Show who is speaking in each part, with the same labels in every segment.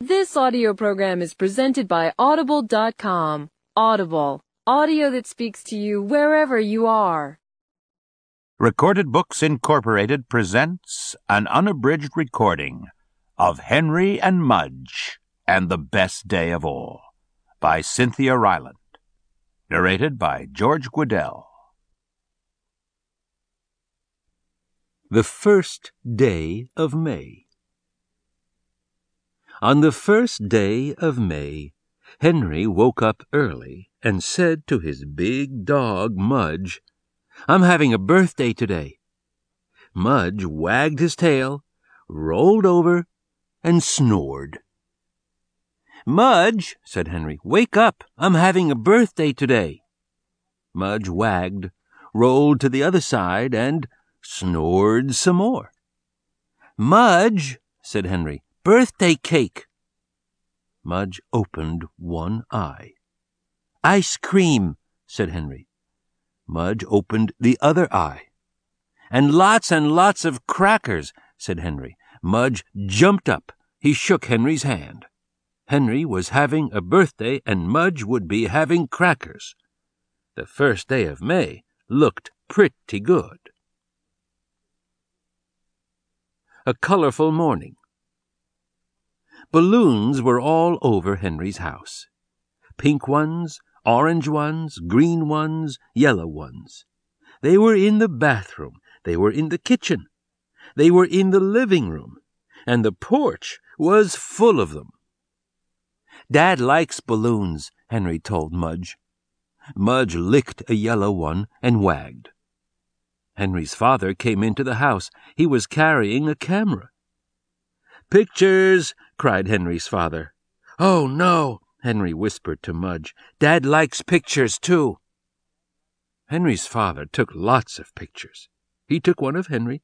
Speaker 1: This audio program is presented by Audible.com. Audible, audio that speaks to you wherever you are.
Speaker 2: Recorded Books Incorporated presents an unabridged recording of Henry and Mudge and the Best Day of All by Cynthia Rylant. Narrated by George Guidall.
Speaker 3: The first day of May. On the first day of May, Henry woke up early and said to his big dog, Mudge, I'm having a birthday today. Mudge wagged his tail, rolled over, and snored. Mudge, said Henry, wake up. I'm having a birthday today. Mudge wagged, rolled to the other side, and snored some more. Mudge, said Henry, birthday cake. Mudge opened one eye. Ice cream, said Henry. Mudge opened the other eye. And lots and lots of crackers, said Henry. Mudge jumped up. He shook Henry's hand. Henry was having a birthday, and Mudge would be having crackers. The first day of May looked pretty good. A colorful morning. Balloons were all over Henry's house. Pink ones, orange ones, green ones, yellow ones. They were in the bathroom. They were in the kitchen. They were in the living room. And the porch was full of them. Dad likes balloons, Henry told Mudge. Mudge licked a yellow one and wagged. Henry's father came into the house. He was carrying a camera. Pictures! Cried Henry's father. Oh, no, Henry whispered to Mudge. Dad likes pictures, too. Henry's father took lots of pictures. He took one of Henry.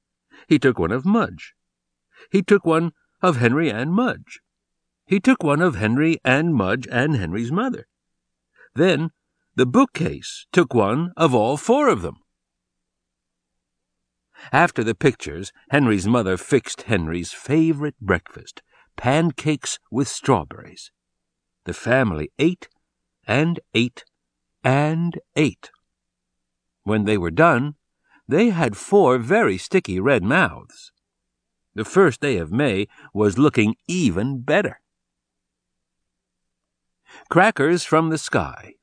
Speaker 3: He took one of Mudge. He took one of Henry and Mudge. He took one of Henry and Mudge and Henry's mother. Then the bookcase took one of all four of them. After the pictures, Henry's mother fixed Henry's favorite breakfast pancakes with strawberries. The family ate and ate and ate. When they were done, they had four very sticky red mouths. The first day of May was looking even better. Crackers from the Sky.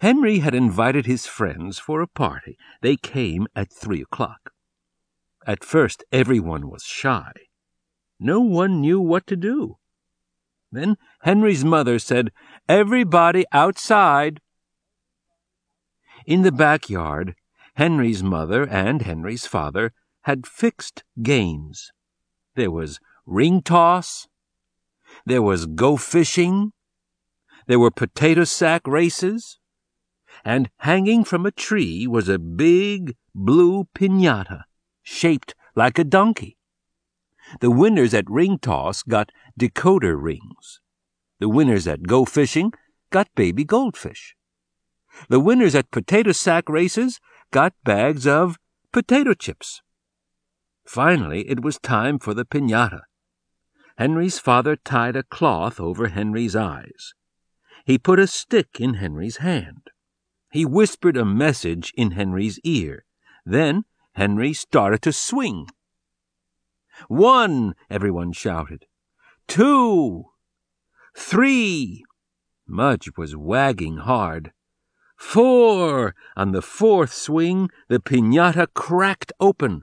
Speaker 3: Henry had invited his friends for a party. They came at three o'clock. At first, everyone was shy. No one knew what to do. Then Henry's mother said, Everybody outside. In the backyard, Henry's mother and Henry's father had fixed games. There was ring toss, there was go fishing. There were potato sack races. And hanging from a tree was a big blue pinata shaped like a donkey. The winners at ring toss got decoder rings. The winners at go fishing got baby goldfish. The winners at potato sack races got bags of potato chips. Finally, it was time for the pinata. Henry's father tied a cloth over Henry's eyes. He put a stick in Henry's hand. He whispered a message in Henry's ear. Then Henry started to swing. One, everyone shouted. Two. Three. Mudge was wagging hard. Four. On the fourth swing, the pinata cracked open.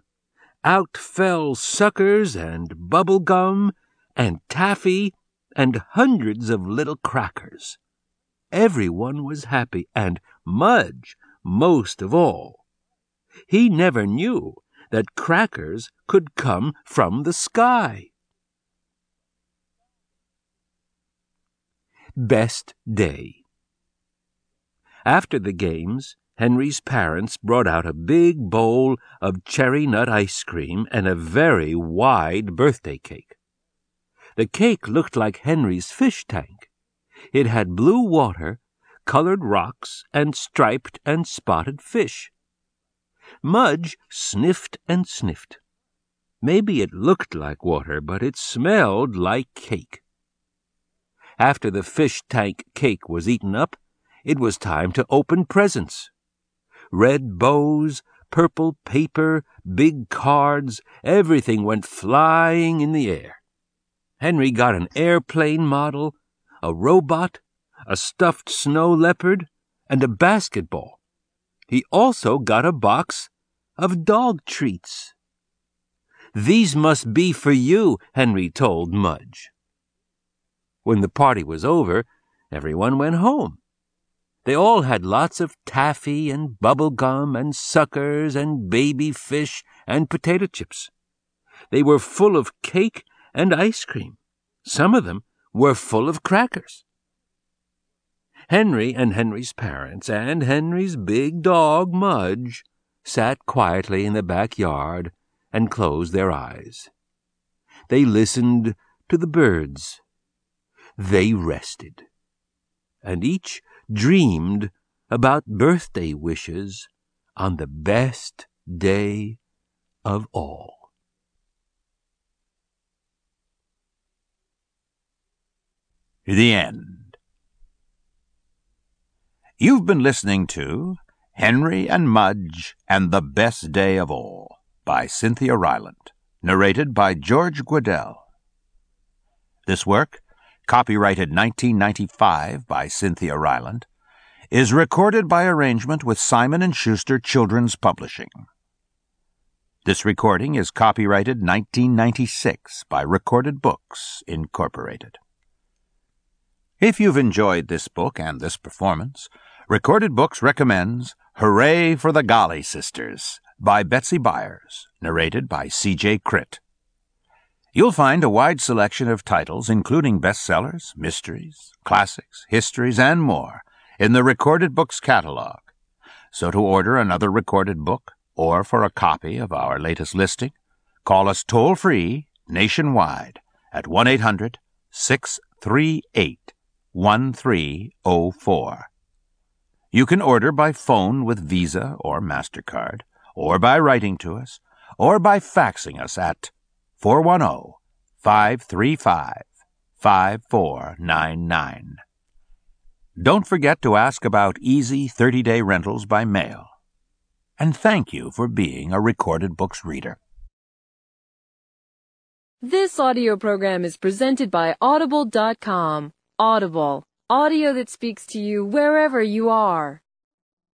Speaker 3: Out fell suckers and bubble gum and taffy and hundreds of little crackers. Everyone was happy, and Mudge most of all. He never knew that crackers could come from the sky. Best Day After the games, Henry's parents brought out a big bowl of cherry nut ice cream and a very wide birthday cake. The cake looked like Henry's fish tank. It had blue water, colored rocks, and striped and spotted fish. Mudge sniffed and sniffed. Maybe it looked like water, but it smelled like cake. After the fish tank cake was eaten up, it was time to open presents. Red bows, purple paper, big cards, everything went flying in the air. Henry got an airplane model, a robot, a stuffed snow leopard, and a basketball. He also got a box of dog treats. These must be for you, Henry told Mudge. When the party was over, everyone went home. They all had lots of taffy and bubble gum and suckers and baby fish and potato chips. They were full of cake and ice cream. Some of them were full of crackers. Henry and Henry's parents and Henry's big dog, Mudge, sat quietly in the backyard and closed their eyes. They listened to the birds. They rested. And each dreamed about birthday wishes on the best day of all.
Speaker 2: The end. You've been listening to Henry and Mudge and the Best Day of All by Cynthia Rylant, narrated by George Guidall. This work, copyrighted 1995 by Cynthia Rylant, is recorded by arrangement with Simon & Schuster Children's Publishing. This recording is copyrighted 1996 by Recorded Books, Incorporated. If you've enjoyed this book and this performance, Recorded Books recommends Hooray for the Golly Sisters by Betsy Byars, narrated by C.J. Critt. You'll find a wide selection of titles, including bestsellers, mysteries, classics, histories, and more, in the Recorded Books catalog. So to order another recorded book, or for a copy of our latest listing, call us toll free nationwide at 1 800 638 1304. You can order by phone with Visa or MasterCard, or by writing to us, or by faxing us at 410 535 5499. Don't forget to ask about easy 30 day rentals by mail. And thank you for being a Recorded Books reader.
Speaker 1: This audio program is presented by Audible.com. Audible, audio that speaks to you wherever you are.